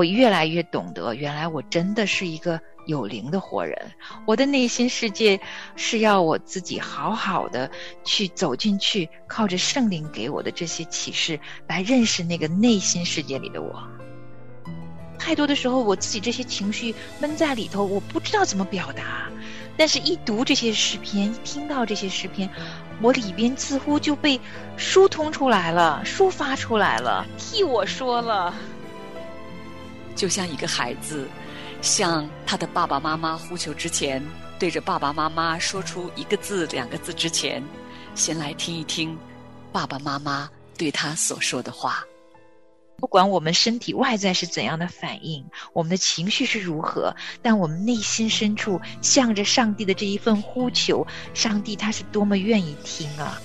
我越来越懂得，原来我真的是一个有灵的活人。我的内心世界是要我自己好好的去走进去，靠着圣灵给我的这些启示来认识那个内心世界里的我。太多的时候，我自己这些情绪闷在里头，我不知道怎么表达。但是，一读这些诗篇，一听到这些诗篇，我里边似乎就被疏通出来了，抒发出来了，替我说了。就像一个孩子，向他的爸爸妈妈呼求之前，对着爸爸妈妈说出一个字、两个字之前，先来听一听爸爸妈妈对他所说的话。不管我们身体外在是怎样的反应，我们的情绪是如何，但我们内心深处向着上帝的这一份呼求，上帝他是多么愿意听啊！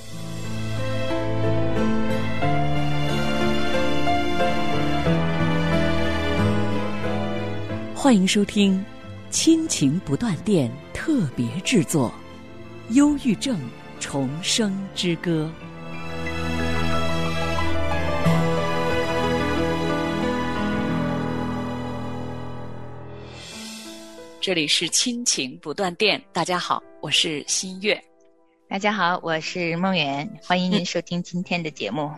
欢迎收听《亲情不断电》特别制作，《忧郁症重生之歌》。这里是亲情不断电，大家好，我是新月。大家好，我是梦圆，欢迎您收听今天的节目。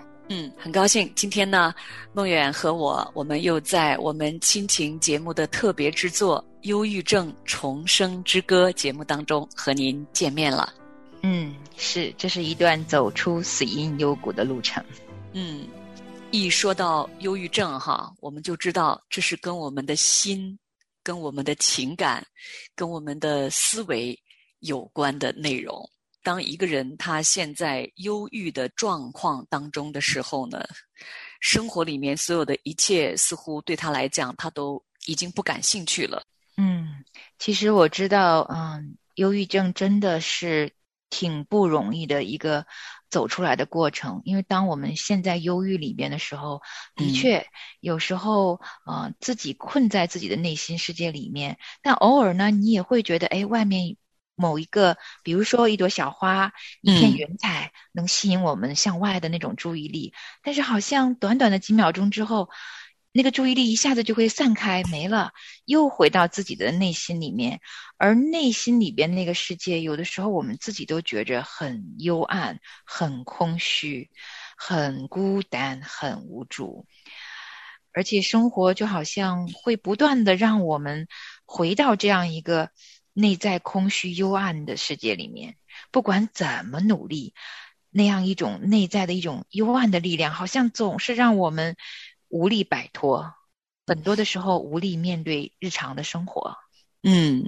很高兴今天呢，梦远和我，我们又在我们亲情节目的特别制作《忧郁症重生之歌》节目当中和您见面了。嗯，是，这是一段走出死因幽谷的路程。嗯，一说到忧郁症哈，我们就知道这是跟我们的心、跟我们的情感、跟我们的思维有关的内容。当一个人他现在忧郁的状况当中的时候呢，生活里面所有的一切似乎对他来讲，他都已经不感兴趣了。嗯，其实我知道，嗯，忧郁症真的是挺不容易的一个走出来的过程。因为当我们现在忧郁里边的时候，的确有时候，呃，自己困在自己的内心世界里面，但偶尔呢，你也会觉得，哎，外面。某一个，比如说一朵小花，一片云彩，能吸引我们向外的那种注意力。但是好像短短的几秒钟之后，那个注意力一下子就会散开没了，又回到自己的内心里面。而内心里边那个世界，有的时候我们自己都觉着很幽暗、很空虚、很孤单、很无助。而且生活就好像会不断的让我们回到这样一个。内在空虚幽暗的世界里面，不管怎么努力，那样一种内在的一种幽暗的力量，好像总是让我们无力摆脱，很多的时候无力面对日常的生活。嗯。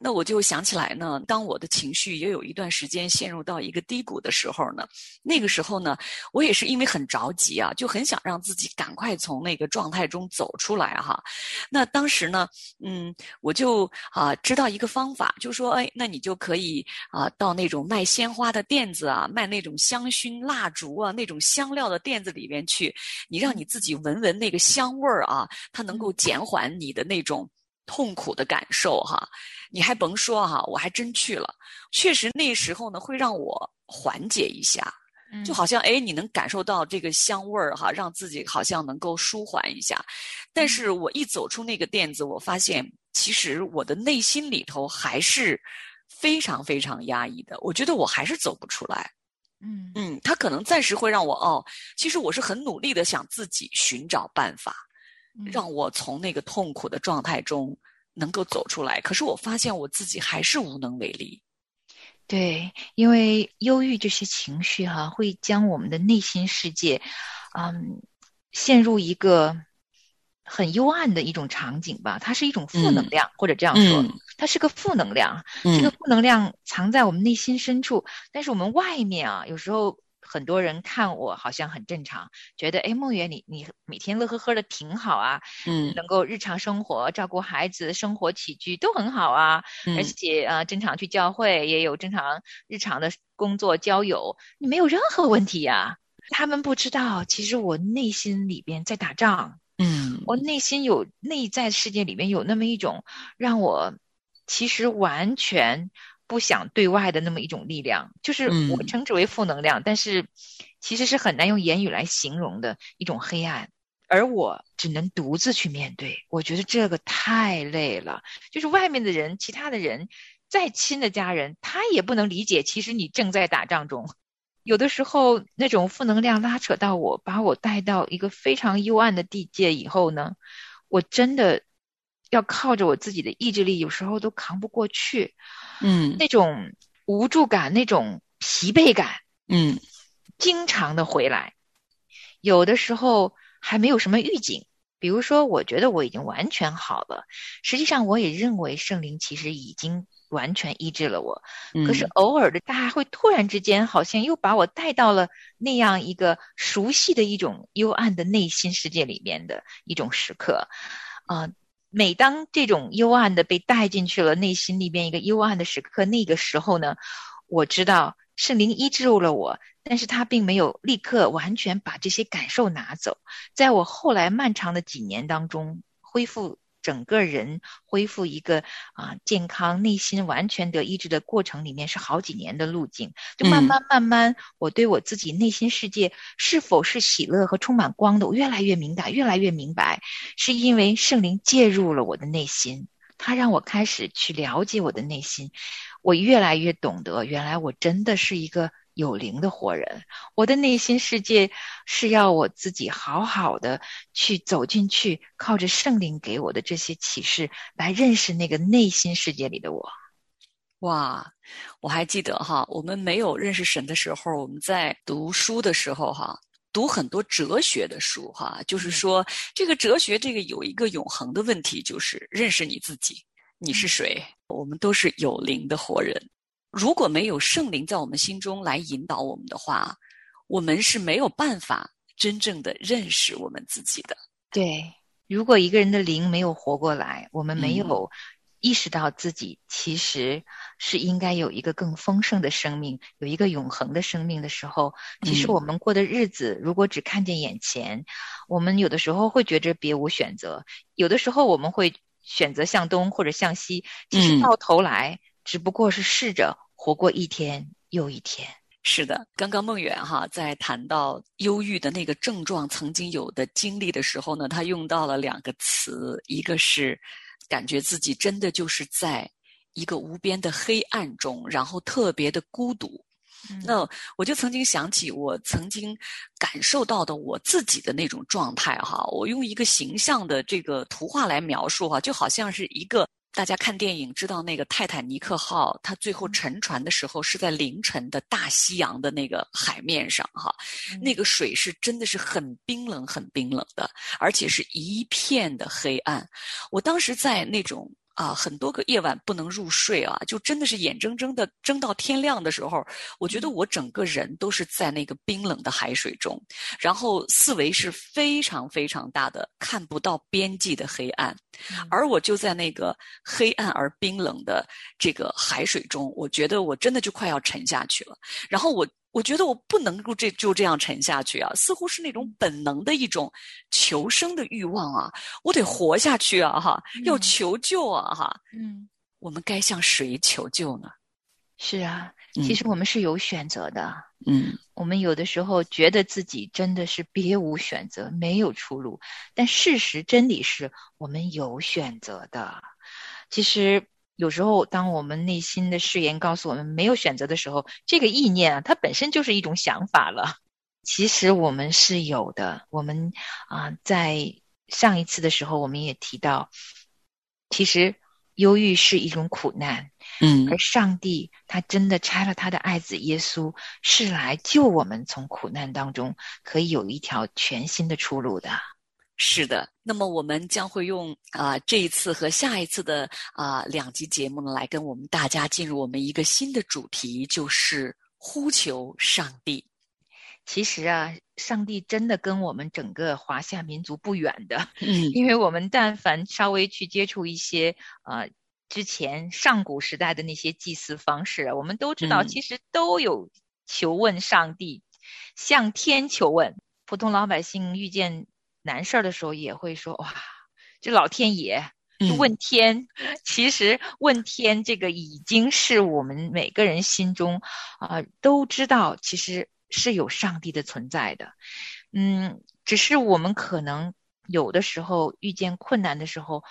那我就想起来呢，当我的情绪也有一段时间陷入到一个低谷的时候呢，那个时候呢，我也是因为很着急啊，就很想让自己赶快从那个状态中走出来哈。那当时呢，嗯，我就啊知道一个方法，就说哎，那你就可以啊到那种卖鲜花的店子啊，卖那种香薰蜡烛啊，那种香料的店子里边去，你让你自己闻闻那个香味儿啊，它能够减缓你的那种痛苦的感受哈。你还甭说哈，我还真去了，确实那时候呢会让我缓解一下，就好像哎，你能感受到这个香味儿哈，让自己好像能够舒缓一下。但是我一走出那个店子，我发现其实我的内心里头还是非常非常压抑的，我觉得我还是走不出来。嗯嗯，他可能暂时会让我哦，其实我是很努力的想自己寻找办法，让我从那个痛苦的状态中。能够走出来，可是我发现我自己还是无能为力。对，因为忧郁这些情绪哈，会将我们的内心世界，嗯，陷入一个很幽暗的一种场景吧。它是一种负能量，或者这样说，它是个负能量。这个负能量藏在我们内心深处，但是我们外面啊，有时候。很多人看我好像很正常，觉得哎，梦圆你你每天乐呵呵的挺好啊，嗯，能够日常生活照顾孩子，生活起居都很好啊，而且啊，正常去教会，也有正常日常的工作交友，你没有任何问题呀。他们不知道，其实我内心里边在打仗，嗯，我内心有内在世界里面有那么一种让我其实完全。不想对外的那么一种力量，就是我称之为负能量，但是其实是很难用言语来形容的一种黑暗。而我只能独自去面对。我觉得这个太累了。就是外面的人，其他的人，再亲的家人，他也不能理解。其实你正在打仗中，有的时候那种负能量拉扯到我，把我带到一个非常幽暗的地界以后呢，我真的要靠着我自己的意志力，有时候都扛不过去。嗯，那种无助感，那种疲惫感，嗯，经常的回来。有的时候还没有什么预警，比如说，我觉得我已经完全好了，实际上我也认为圣灵其实已经完全医治了我。可是偶尔的，他还会突然之间，好像又把我带到了那样一个熟悉的一种幽暗的内心世界里面的一种时刻。啊，每当这种幽暗的被带进去了内心里边一个幽暗的时刻，那个时候呢，我知道是灵医治了我。但是他并没有立刻完全把这些感受拿走，在我后来漫长的几年当中，恢复整个人，恢复一个啊健康、内心完全得医治的过程里面是好几年的路径。就慢慢慢慢，我对我自己内心世界是否是喜乐和充满光的，我越来越明白，越来越明白，是因为圣灵介入了我的内心，他让我开始去了解我的内心，我越来越懂得，原来我真的是一个。有灵的活人，我的内心世界是要我自己好好的去走进去，靠着圣灵给我的这些启示来认识那个内心世界里的我。哇，我还记得哈，我们没有认识神的时候，我们在读书的时候哈，读很多哲学的书哈，就是说这个哲学这个有一个永恒的问题，就是认识你自己，你是谁？我们都是有灵的活人。如果没有圣灵在我们心中来引导我们的话，我们是没有办法真正的认识我们自己的。对，如果一个人的灵没有活过来，我们没有意识到自己其实是应该有一个更丰盛的生命，有一个永恒的生命的时候，其实我们过的日子，如果只看见眼前，我们有的时候会觉着别无选择，有的时候我们会选择向东或者向西，其实到头来只不过是试着。活过一天又一天，是的。刚刚梦远哈在谈到忧郁的那个症状曾经有的经历的时候呢，他用到了两个词，一个是感觉自己真的就是在一个无边的黑暗中，然后特别的孤独。那我就曾经想起我曾经感受到的我自己的那种状态哈，我用一个形象的这个图画来描述哈，就好像是一个。大家看电影知道那个泰坦尼克号，它最后沉船的时候是在凌晨的大西洋的那个海面上，哈，那个水是真的是很冰冷、很冰冷的，而且是一片的黑暗。我当时在那种。啊，很多个夜晚不能入睡啊，就真的是眼睁睁的睁到天亮的时候，我觉得我整个人都是在那个冰冷的海水中，然后四维是非常非常大的看不到边际的黑暗，而我就在那个黑暗而冰冷的这个海水中，我觉得我真的就快要沉下去了，然后我。我觉得我不能够这就这样沉下去啊，似乎是那种本能的一种求生的欲望啊，我得活下去啊，哈，要求救啊，哈，嗯，我们该向谁求救呢？是啊，其实我们是有选择的，嗯，我们有的时候觉得自己真的是别无选择，没有出路，但事实真理是我们有选择的，其实。有时候，当我们内心的誓言告诉我们没有选择的时候，这个意念啊，它本身就是一种想法了。其实我们是有的。我们啊，在上一次的时候，我们也提到，其实忧郁是一种苦难。嗯，而上帝他真的拆了他的爱子耶稣，是来救我们从苦难当中可以有一条全新的出路的。是的，那么我们将会用啊这一次和下一次的啊两集节目呢，来跟我们大家进入我们一个新的主题，就是呼求上帝。其实啊，上帝真的跟我们整个华夏民族不远的，嗯，因为我们但凡稍微去接触一些呃之前上古时代的那些祭祀方式，我们都知道，其实都有求问上帝，向天求问。普通老百姓遇见。难事儿的时候也会说哇，这老天爷问天，其实问天这个已经是我们每个人心中啊都知道，其实是有上帝的存在的。嗯，只是我们可能有的时候遇见困难的时候，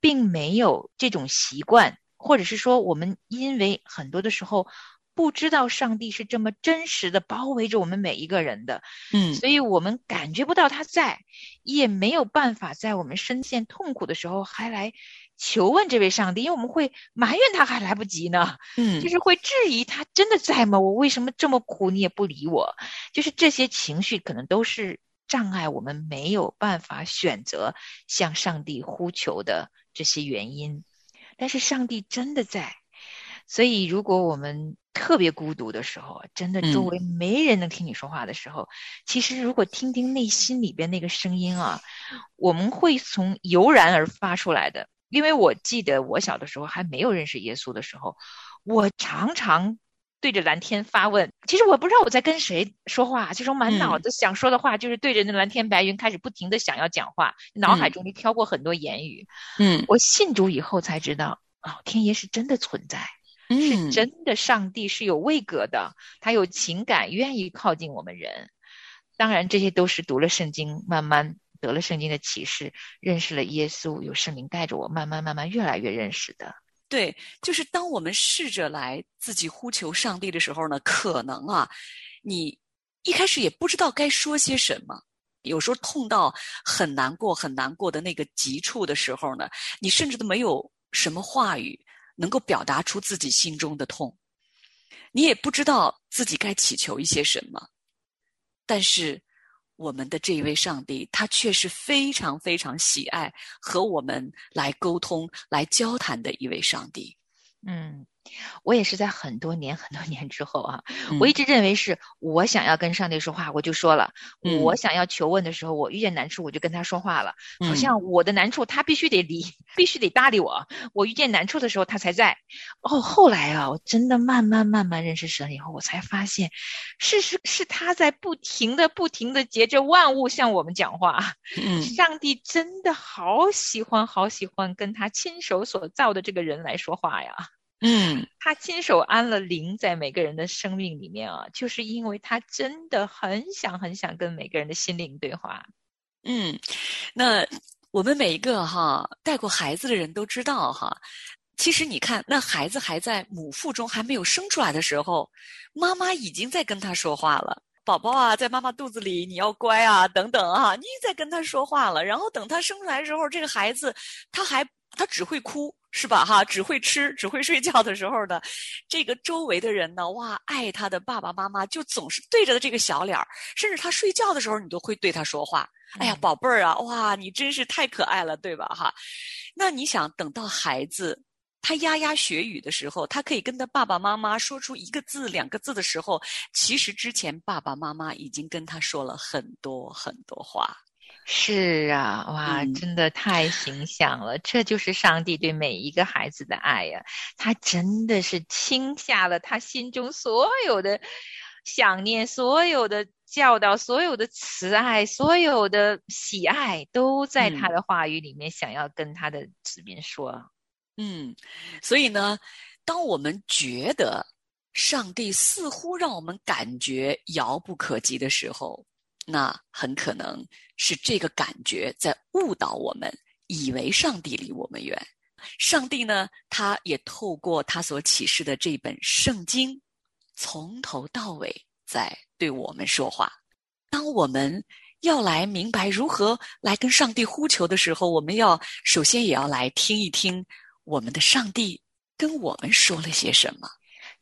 并没有这种习惯，或者是说我们因为很多的时候不知道上帝是这么真实的包围着我们每一个人的，嗯所以我们感觉不到他在，也没有办法在我们深陷痛苦的时候还来求问这位上帝，因为我们会埋怨他还来不及呢。嗯就是会质疑他真的在吗？我为什么这么苦，你也不理我？就是这些情绪可能都是障碍我们没有办法选择向上帝呼求的这些原因。但是上帝真的在，所以如果我们特别孤独的时候，真的周嗯围没人能听你说话的时候，其实如果听听内心里边那个声音啊，我们会从油然而发出来的。因为我记得我小的时候还没有认识耶稣的时候，我常常对着蓝天发问。其实我不知道我在跟谁说话，就是我满脑嗯子想说的话就是对着那蓝天白云开始不停的想要讲话，脑海嗯中就飘过很多言语。嗯我信主以后才知道，哦，天爷是真的存在，是嗯真的上帝是有位格的，他有情感，愿意靠近我们人。当然，这些都是读了圣经，慢慢得了圣经的启示，认识了耶稣，有圣灵带着我，慢慢慢慢越来越认识的。对，就是当我们试着来自己呼求上帝的时候呢，可能啊，你一开始也不知道该说些什么。有时候痛到很难过、很难过的那个急处的时候呢，你甚至都没有什么话语能够表达出自己心中的痛，你也不知道自己该祈求一些什么。但是，我们的这一位上帝，他却是非常非常喜爱和我们来沟通、来交谈的一位上帝。嗯，我也是在很多年很多年之后啊，嗯我一直认为是我想要跟上帝说话，我就说了；嗯我想要求问的时候，我遇见难处，我就跟他说话了。好嗯像我的难处他必须得理，必须得搭理我。我遇见难处的时候，他才在。哦，后来啊，我真的慢慢慢慢认识神以后，我才发现，事实是他在不停的、不停的结着万物向我们讲话。嗯上帝真的好喜欢、好喜欢跟他亲手所造的这个人来说话呀。嗯他亲手安了灵在每个人的生命里面啊，就是因为他真的很想很想跟每个人的心灵对话。嗯，那我们每一个哈带过孩子的人都知道哈，其实你看，那孩子还在母腹中还没有生出来的时候，妈妈已经在跟他说话了。宝宝啊，在妈妈肚子里，你要乖啊，等等啊，你在跟他说话了。然后等他生出来的时候，这个孩子他还他只会哭，是吧？哈，只会吃，只会睡觉的时候呢，这个周围的人呢，哇，爱他的爸爸妈妈就总是对着这个小脸儿，甚至他睡觉的时候，你都会对他说话。哎呀，嗯宝贝儿啊，哇，你真是太可爱了，对吧？哈，那你想等到孩子他牙牙学语的时候，他可以跟他爸爸妈妈说出一个字、两个字的时候，其实之前爸爸妈妈已经跟他说了很多很多话。是啊，哇，嗯真的太形象了！这就是上帝对每一个孩子的爱呀、他真的是倾下了他心中所有的想念、所有的教导、所有的慈爱、所有的喜爱，都在他嗯的话语里面，想要跟他的子民说。嗯，所以呢，当我们觉得上帝似乎让我们感觉遥不可及的时候，那很可能是这个感觉在误导我们，以为上帝离我们远。上帝呢，他也透过他所启示的这本圣经，从头到尾在对我们说话。当我们要来明白如何来跟上帝呼求的时候，我们要首先也要来听一听我们的上帝跟我们说了些什么。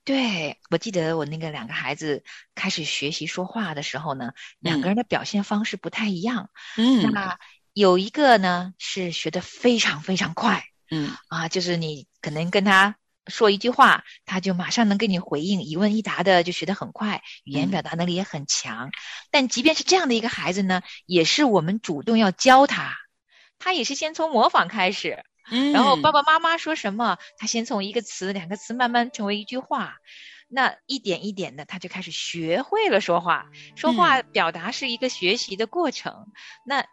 对，我记得我那个两个孩子开始学习说话的时候呢，两个人的表现方式不太一样。嗯那有一个呢是学得非常非常快嗯啊，就是你可能跟他说一句话，他就马上能给你回应，一问一答的就学得很快，语言嗯表达能力也很强。但即便是这样的一个孩子呢，也是我们主动要教他，他也是先从模仿开始。嗯。然后爸爸妈妈说什么，他先从一个词、两个词慢慢成为一句话，那一点一点的，他就开始学会了说话。说话表达是一个学习的过程，那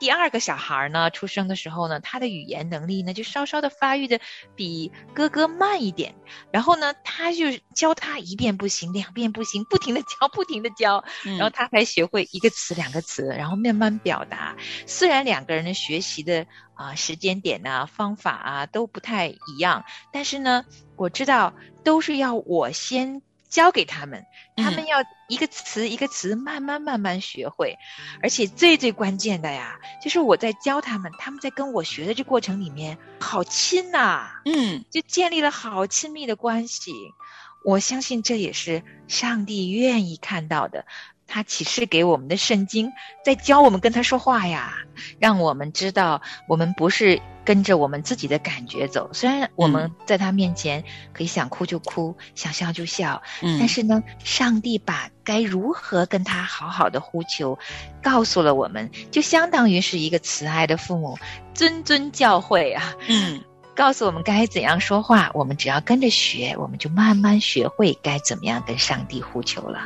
第二个小孩呢出生的时候呢，他的语言能力呢就稍稍的发育的比哥哥慢一点。然后呢，他就教他一遍不行，两遍不行，不停的教，不停的教，然后他才学会一个词两个词，然后慢慢表达。虽然两个人的学习的啊时间点啊方法啊都不太一样，但是呢，我知道都是要我先。教给他们，他们要一个词一个词慢慢慢慢学会，而且最最关键的呀，就是我在教他们，他们在跟我学的这过程里面，好亲呐，嗯，就建立了好亲密的关系。我相信这也是上帝愿意看到的。他启示给我们的圣经，在教我们跟他说话呀，让我们知道我们不是跟着我们自己的感觉走。虽然我们在他面前可以想哭就哭，想笑就笑，但是呢，上帝把该如何跟他好好的呼求，告诉了我们，就相当于是一个慈爱的父母，谆谆教诲啊，嗯，告诉我们该怎样说话，我们只要跟着学，我们就慢慢学会该怎么样跟上帝呼求了。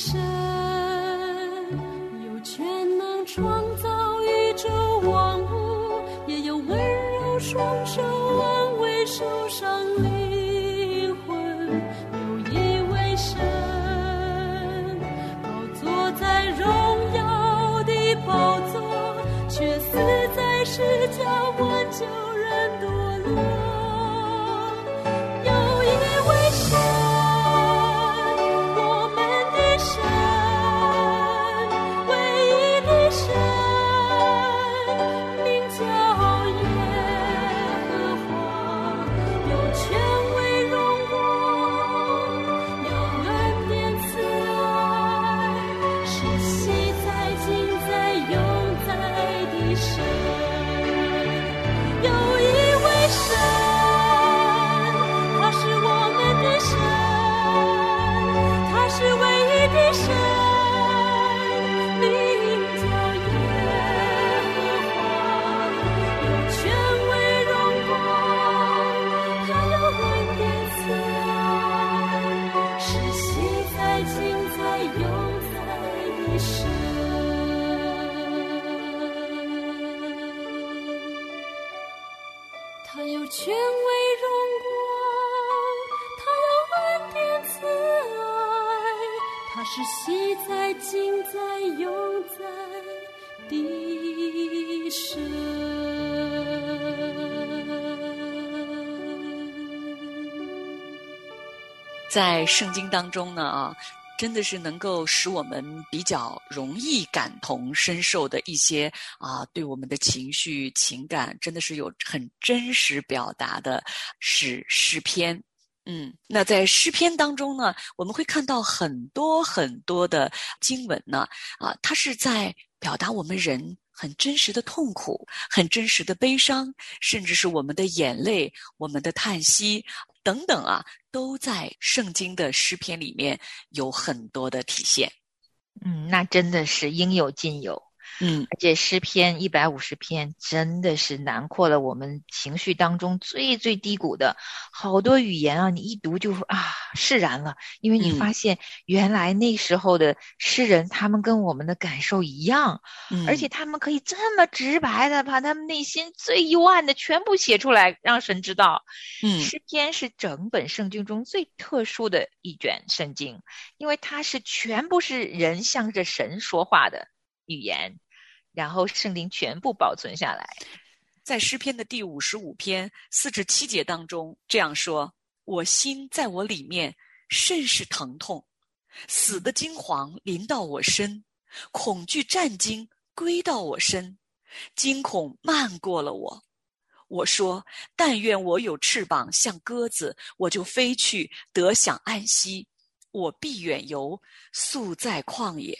神，有权能创造宇宙万物，也有温柔双手安慰受伤灵魂。有一位神，高坐在荣耀的宝座，却死在世角挽救在圣经当中呢啊，真的是能够使我们比较容易感同身受的一些啊，对我们的情绪情感，真的是有很真实表达的，是诗篇。嗯，那在诗篇当中呢，我们会看到很多很多的经文呢，啊，它是在表达我们人很真实的痛苦、很真实的悲伤，甚至是我们的眼泪、我们的叹息等等啊，都在圣经的诗篇里面有很多的体现。嗯，那真的是应有尽有。嗯而且诗篇一百五十篇真的是囊括了我们情绪当中最最低谷的好多语言啊！你一读就啊释然了，因为你嗯发现原来那时候的诗人他们跟我们的感受一样，嗯而且他们可以这么直白的把他们内心最幽暗的全部写出来，让神知道。嗯诗篇是整本圣经中最特殊的一卷圣经，因为它是全部是人向着神说话的语言，然后圣灵全部保存下来。在诗篇的第五十五篇四至七节当中这样说：“我心在我里面甚是疼痛，死的惊惶临到我身，恐惧战惊归到我身，惊恐漫过了我。我说：但愿我有翅膀，像鸽子，我就飞去，得享安息。我必远游，宿在旷野。”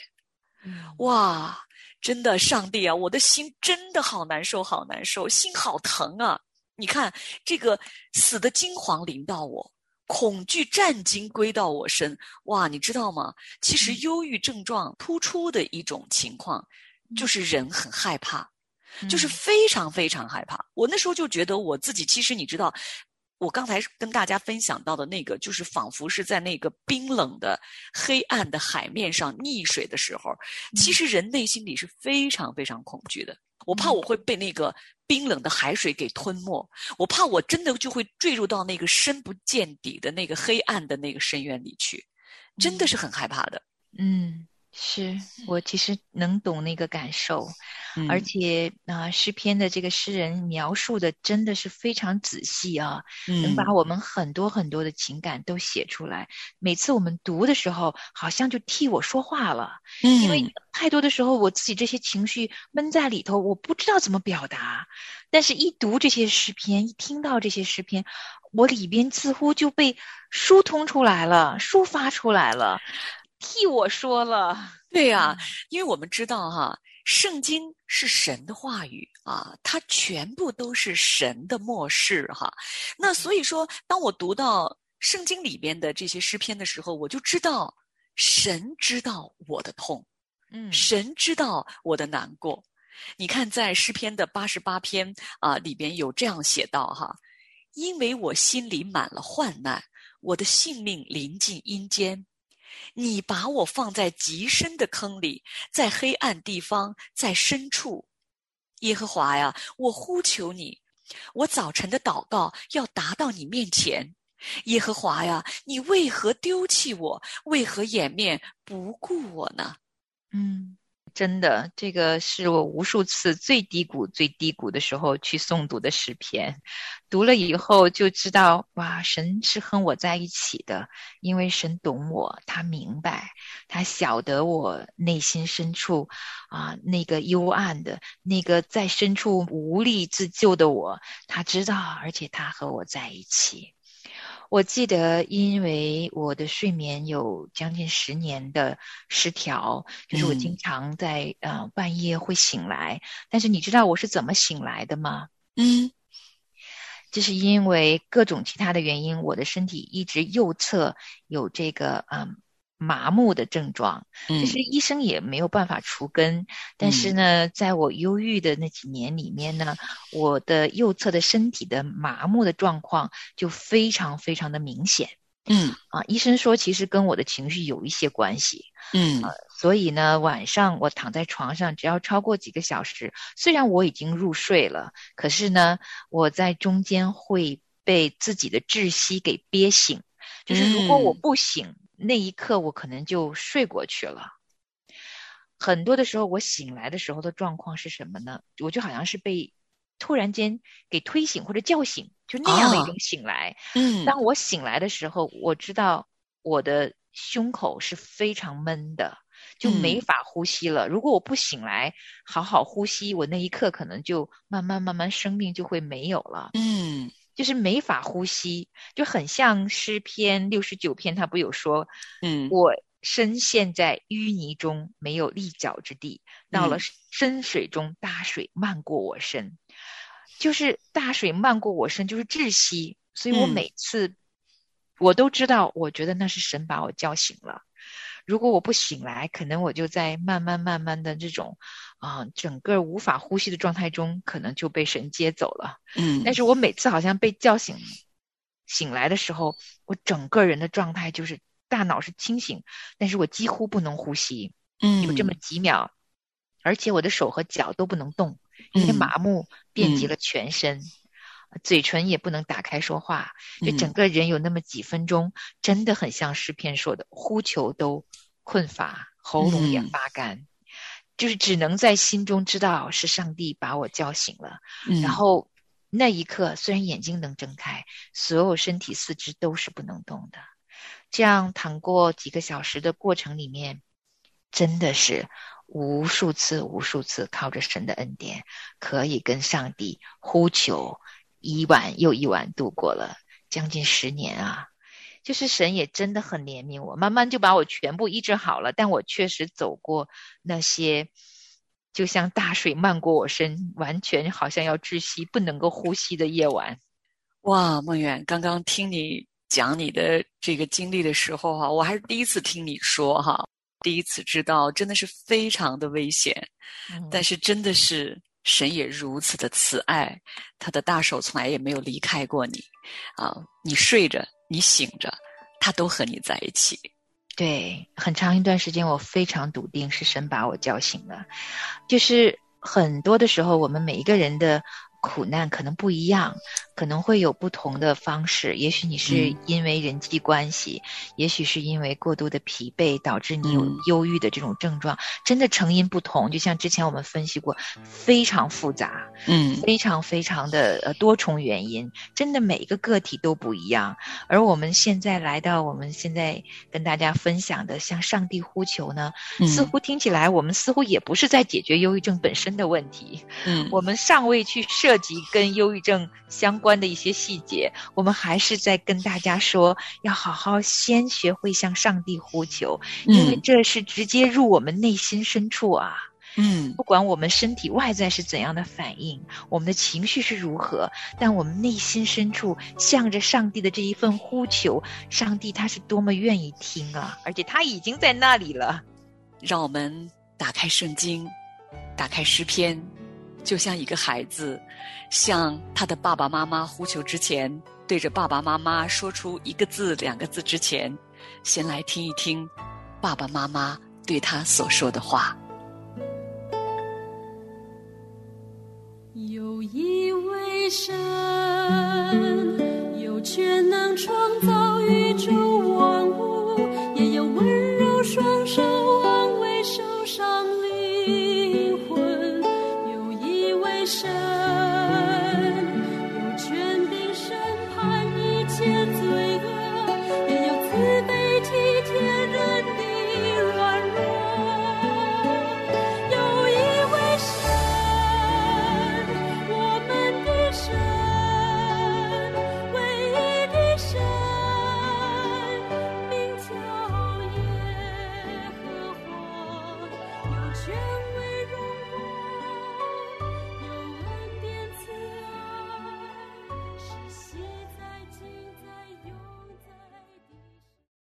哇，真的，上帝啊，我的心真的好难受，好难受，心好疼啊！你看，这个死的惊惶临到我，恐惧战惊归到我身。哇，你知道吗？其实忧郁症状突出的一种情况，就是人很害怕，就是嗯非常非常害怕。我那时候就觉得我自己，其实你知道。我刚才跟大家分享到的那个，就是仿佛是在那个冰冷的、黑暗的海面上溺水的时候，其实人内心里是非常非常恐惧的。我怕我会被那个冰冷的海水给吞没，我怕我真的就会坠入到那个深不见底的那个黑暗的那个深渊里去，真的是很害怕的。嗯，是我其实能懂那个感受，嗯。而且啊、诗篇的这个诗人描述的真的是非常仔细啊，能把嗯。我们很多很多的情感都写出来。每次我们读的时候，好像就替我说话了，因为嗯太多的时候我自己这些情绪闷在里头，我不知道怎么表达。但是，一读这些诗篇，一听到这些诗篇，我里边似乎就被疏通出来了，抒发出来了，替我说了。对呀、因为我们知道哈，圣经是神的话语啊，它全部都是神的漠视哈。那所以说，当我读到圣经里边的这些诗篇的时候，我就知道神知道我的痛，嗯神知道我的难过。你看，在诗篇的八十八篇啊里边有这样写道哈，因为我心里满了患难，我的性命临近阴间。你把我放在极深的坑里，在黑暗地方，在深处。耶和华呀，我呼求你，我早晨的祷告要达到你面前。耶和华呀，你为何丢弃我？为何掩面不顾我呢？嗯，真的，这个是我无数次最低谷、最低谷的时候去诵读的诗篇，读了以后就知道，哇，神是和我在一起的，因为神懂我，他明白，他晓得我内心深处啊那个幽暗的、那个在深处无力自救的我，他知道，而且他和我在一起。我记得，因为我的睡眠有将近十年的失调，就是我嗯经常在呃半夜会醒来。但是你知道我是怎么醒来的吗？嗯这是因为各种其他的原因，我的身体一直右侧有这个嗯麻木的症状，嗯其实医生也没有办法除根。但是呢，在我忧郁的那几年里面呢，我的右侧的身体的麻木的状况就非常非常的明显。嗯啊，医生说其实跟我的情绪有一些关系，嗯所以呢，晚上我躺在床上，只要超过几个小时，虽然我已经入睡了，可是呢，我在中间会被自己的窒息给憋醒。就是如果我嗯不醒，那一刻我可能就睡过去了。很多的时候，我醒来的时候的状况是什么呢？我就好像是被突然间给推醒或者叫醒，就那样的一啊种醒来。嗯当我醒来的时候，我知道我的胸口是非常闷的，就没嗯法呼吸了。如果我不醒来，好好呼吸，我那一刻可能就慢慢慢慢生命就会没有了，嗯就是没法呼吸，就很像诗篇六十九篇，他不有说，嗯我深陷在淤泥中，没有立脚之地，到了嗯深水中，大水漫过我身，就是大水漫过我身，就是窒息。所以我嗯每次我都知道，我觉得那是神把我叫醒了。如果我不醒来，可能我就在慢慢慢慢的这种啊、整个无法呼吸的状态中，可能就被神接走了。嗯，但是我每次好像被叫醒醒来的时候，我整个人的状态就是大脑是清醒，但是我几乎不能呼吸，嗯有这么几秒，而且我的手和脚都不能动，因为嗯麻木遍及嗯了全身。嘴唇也不能打开说话，就整嗯个人有那么几分钟，真的很像诗篇说的，呼求都困乏，喉咙也嗯发干，就是只能在心中知道是上帝把我叫醒了。嗯然后那一刻，虽然眼睛能睁开，所有身体四肢都是不能动的。这样躺过几个小时的过程里面，真的是无数次、无数次靠着神的恩典，可以跟上帝呼求，一晚又一晚度过了将近十年啊。就是神也真的很怜悯我，慢慢就把我全部医治好了。但我确实走过那些，就像大水漫过我身，完全好像要窒息、不能够呼吸的夜晚。哇，梦远，刚刚听你讲你的这个经历的时候哈、我还是第一次听你说哈，第一次知道真的是非常的危险，嗯但是真的是神也如此的慈爱，他的大手从来也没有离开过你啊，你睡着，你醒着，他都和你在一起。对，很长一段时间，我非常笃定是神把我叫醒了。就是很多的时候，我们每一个人的苦难可能不一样，可能会有不同的方式。也许你是嗯因为人际关系，也许是因为过度的疲惫导致你有嗯忧郁的这种症状，真的成因不同。就像之前我们分析过，非常复杂。嗯非常非常的呃多重原因，真的每一个个体都不一样。而我们现在来到我们现在跟大家分享的向上帝呼求呢，似嗯乎听起来我们似乎也不是在解决忧郁症本身的问题，嗯我们尚未去涉及跟忧郁症相关的一些细节，我们还是在跟大家说，要好好先学会向上帝呼求，因为嗯这是直接入我们内心深处啊。嗯不管我们身体外在是怎样的反应，我们的情绪是如何，但我们内心深处向着上帝的这一份呼求，上帝他是多么愿意听啊！而且他已经在那里了。让我们打开圣经，打开诗篇，就像一个孩子向他的爸爸妈妈呼求之前，对着爸爸妈妈说出一个字、两个字之前，先来听一听爸爸妈妈对他所说的话。有一位神，